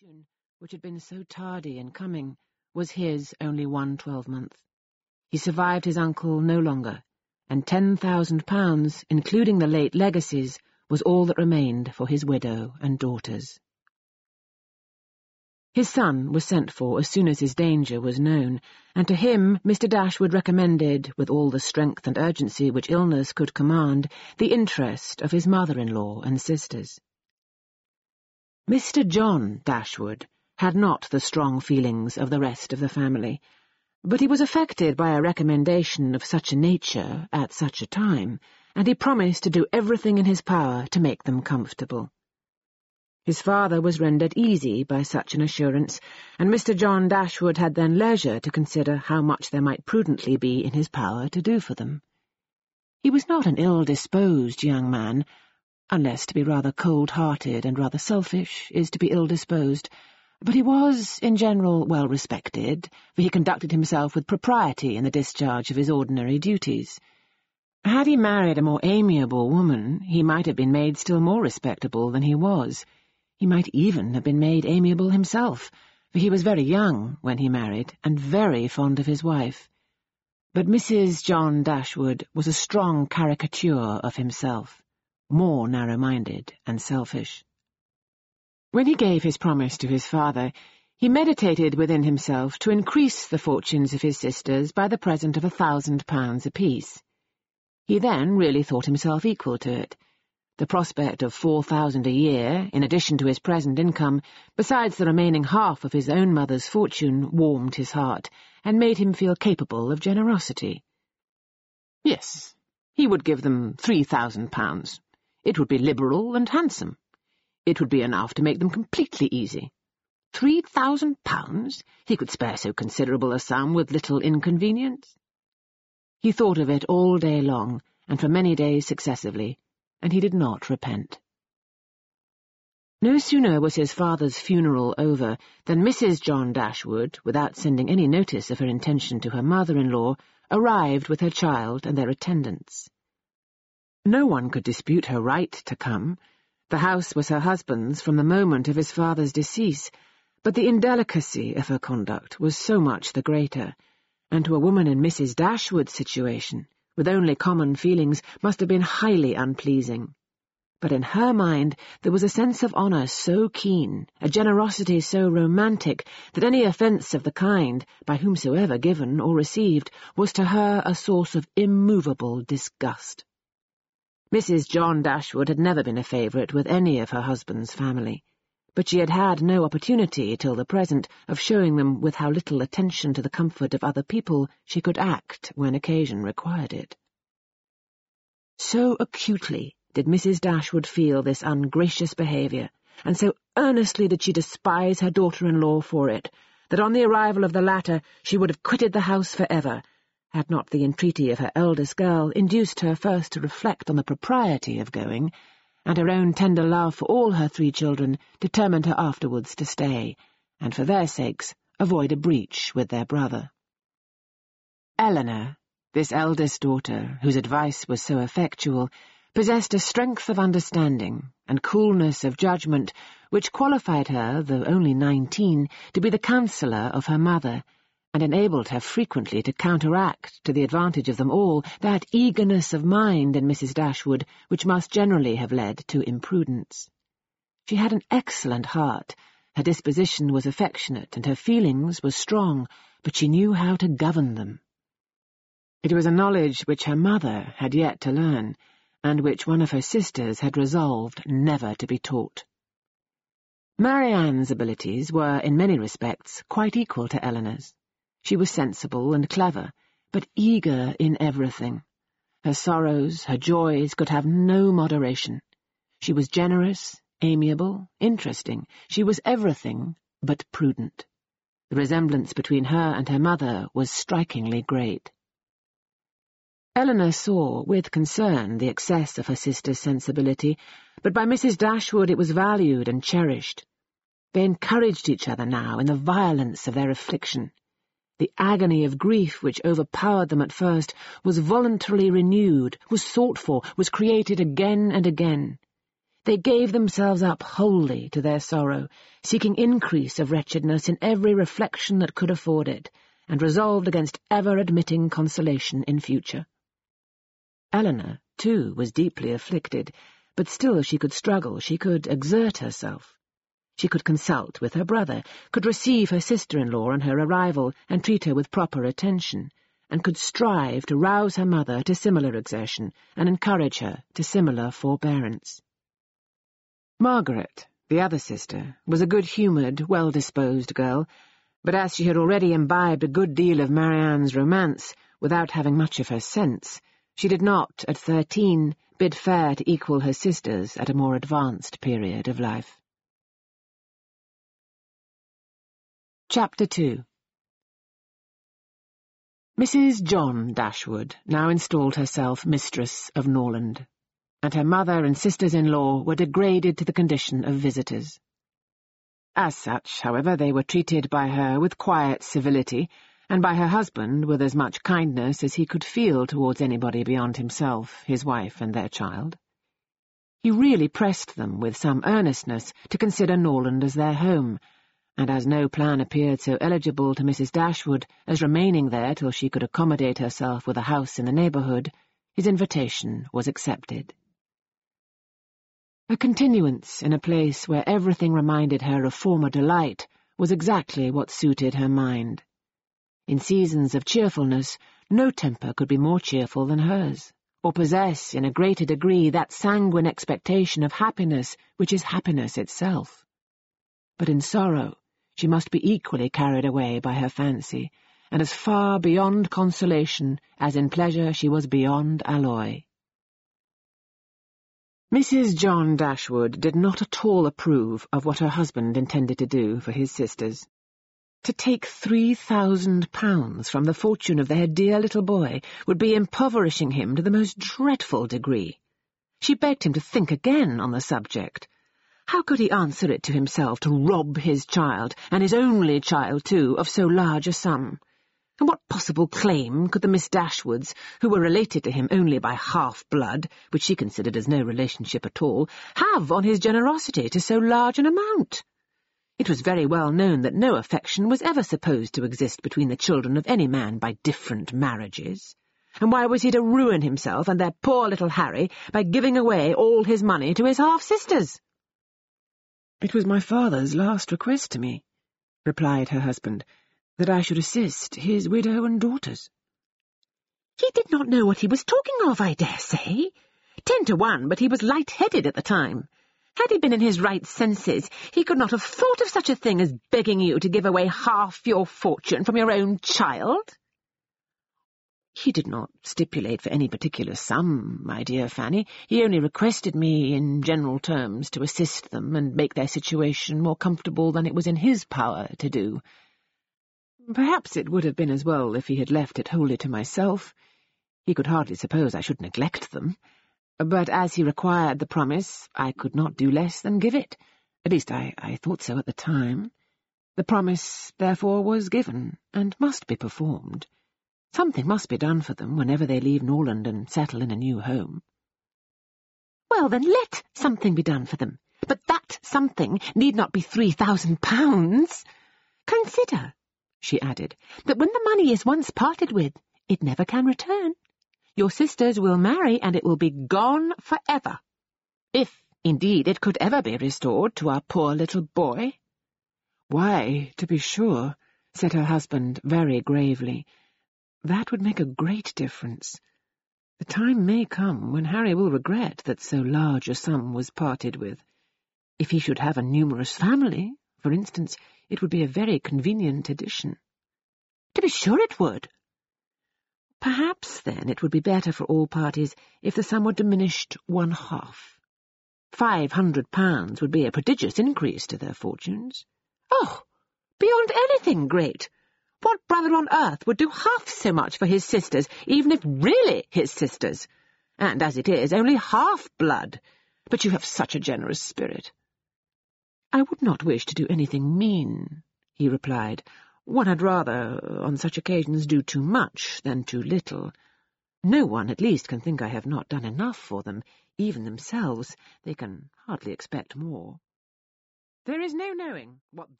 fortune, which had been so tardy in coming, was his only one twelvemonth. He survived his uncle no longer, and ten thousand pounds, including the late legacies, was all that remained for his widow and daughters. His son was sent for as soon as his danger was known, and to him Mr. Dashwood recommended, with all the strength and urgency which illness could command, the interest of his mother-in-law and sisters. Mr. John Dashwood had not the strong feelings of the rest of the family, but he was affected by a recommendation of such a nature at such a time, and he promised to do everything in his power to make them comfortable. His father was rendered easy by such an assurance, and Mr. John Dashwood had then leisure to consider how much there might prudently be in his power to do for them. He was not an ill-disposed young man, unless to be rather cold-hearted and rather selfish is to be ill-disposed. But he was, in general, well respected, for he conducted himself with propriety in the discharge of his ordinary duties. Had he married a more amiable woman, he might have been made still more respectable than he was. He might even have been made amiable himself, for he was very young when he married, and very fond of his wife. But Mrs. John Dashwood was a strong caricature of himself more narrow-minded and selfish. When he gave his promise to his father, he meditated within himself to increase the fortunes of his sisters by the present of a thousand pounds apiece. He then really thought himself equal to it. The prospect of four thousand a year, in addition to his present income, besides the remaining half of his own mother's fortune, warmed his heart, and made him feel capable of generosity. Yes, he would give them three thousand pounds. It would be liberal and handsome. It would be enough to make them completely easy. Three thousand pounds? He could spare so considerable a sum with little inconvenience. He thought of it all day long, and for many days successively, and he did not repent. No sooner was his father's funeral over than Mrs. John Dashwood, without sending any notice of her intention to her mother-in-law, arrived with her child and their attendants. No one could dispute her right to come. The house was her husband's from the moment of his father's decease, but the indelicacy of her conduct was so much the greater, and to a woman in Mrs. Dashwood's situation, with only common feelings, must have been highly unpleasing. But in her mind there was a sense of honour so keen, a generosity so romantic, that any offence of the kind, by whomsoever given or received, was to her a source of immovable disgust. Mrs. John Dashwood had never been a favourite with any of her husband's family, but she had had no opportunity till the present of showing them with how little attention to the comfort of other people she could act when occasion required it. So acutely did Mrs. Dashwood feel this ungracious behaviour, and so earnestly did she despise her daughter-in-law for it, that on the arrival of the latter she would have quitted the house for ever, had not the entreaty of her eldest girl induced her first to reflect on the propriety of going, and her own tender love for all her three children determined her afterwards to stay, and for their sakes avoid a breach with their brother. Elinor, this eldest daughter, whose advice was so effectual, possessed a strength of understanding and coolness of judgment which qualified her, though only nineteen, to be the counsellor of her mother, and enabled her frequently to counteract, to the advantage of them all, that eagerness of mind in Mrs. Dashwood which must generally have led to imprudence. She had an excellent heart, her disposition was affectionate, and her feelings were strong, but she knew how to govern them. It was a knowledge which her mother had yet to learn, and which one of her sisters had resolved never to be taught. Marianne's abilities were, in many respects, quite equal to Elinor's. She was sensible and clever, but eager in everything. Her sorrows, her joys could have no moderation. She was generous, amiable, interesting. She was everything but prudent. The resemblance between her and her mother was strikingly great. Elinor saw, with concern, the excess of her sister's sensibility, but by Mrs. Dashwood it was valued and cherished. They encouraged each other now in the violence of their affliction. The agony of grief which overpowered them at first was voluntarily renewed, was sought for, was created again and again. They gave themselves up wholly to their sorrow, seeking increase of wretchedness in every reflection that could afford it, and resolved against ever admitting consolation in future. Elinor, too, was deeply afflicted, but still she could struggle, she could exert herself. She could consult with her brother, could receive her sister-in-law on her arrival and treat her with proper attention, and could strive to rouse her mother to similar exertion and encourage her to similar forbearance. Margaret, the other sister, was a good-humoured, well-disposed girl, but as she had already imbibed a good deal of Marianne's romance without having much of her sense, she did not, at thirteen, bid fair to equal her sisters at a more advanced period of life. Chapter 2 Mrs. John Dashwood now installed herself mistress of Norland and her mother and sisters-in-law were degraded to the condition of visitors. As such, however, they were treated by her with quiet civility, and by her husband with as much kindness as he could feel towards anybody beyond himself, his wife, and their child. He really pressed them with some earnestness to consider Norland as their home, and as no plan appeared so eligible to Mrs. Dashwood as remaining there till she could accommodate herself with a house in the neighbourhood, his invitation was accepted. A continuance in a place where everything reminded her of former delight was exactly what suited her mind. In seasons of cheerfulness, no temper could be more cheerful than hers, or possess in a greater degree that sanguine expectation of happiness which is happiness itself. But in sorrow, she must be equally carried away by her fancy, and as far beyond consolation as in pleasure she was beyond alloy. Mrs. John Dashwood did not at all approve of what her husband intended to do for his sisters. To take three thousand pounds from the fortune of their dear little boy would be impoverishing him to the most dreadful degree. She begged him to think again on the subject. How could he answer it to himself to rob his child, and his only child, too, of so large a sum? And what possible claim could the Miss Dashwoods, who were related to him only by half-blood, which she considered as no relationship at all, have on his generosity to so large an amount? It was very well known that no affection was ever supposed to exist between the children of any man by different marriages. And why was he to ruin himself and their poor little Harry by giving away all his money to his half-sisters? It was my father's last request to me, replied her husband, that I should assist his widow and daughters. He did not know what he was talking of, I dare say. Ten to one, but he was light-headed at the time. Had he been in his right senses, he could not have thought of such a thing as begging you to give away half your fortune from your own child. He did not stipulate for any particular sum, my dear Fanny. He only requested me, in general terms, to assist them and make their situation more comfortable than it was in his power to do. Perhaps it would have been as well if he had left it wholly to myself. He could hardly suppose I should neglect them. But as he required the promise, I could not do less than give it. At least I, I thought so at the time. The promise, therefore, was given, and must be performed. Something must be done for them whenever they leave Norland and settle in a new home. Well, then let something be done for them. But that something need not be three thousand pounds. Consider she added, that when the money is once parted with, it never can return. Your sisters will marry, and it will be gone for ever. If, indeed, it could ever be restored to our poor little boy. Why, to be sure, said her husband very gravely, that would make a great difference. The time may come when Harry will regret that so large a sum was parted with. If he should have a numerous family, for instance, it would be a very convenient addition. To be sure it would. Perhaps, then, it would be better for all parties if the sum were diminished one half. Five hundred pounds would be a prodigious increase to their fortunes. Oh, beyond anything great! What brother on earth would do half so much for his sisters, even if really his sisters? And as it is, only half-blood. But you have such a generous spirit. I would not wish to do anything mean, he replied. One had rather, on such occasions, do too much than too little. No one, at least, can think I have not done enough for them, even themselves, they can hardly expect more. There is no knowing what they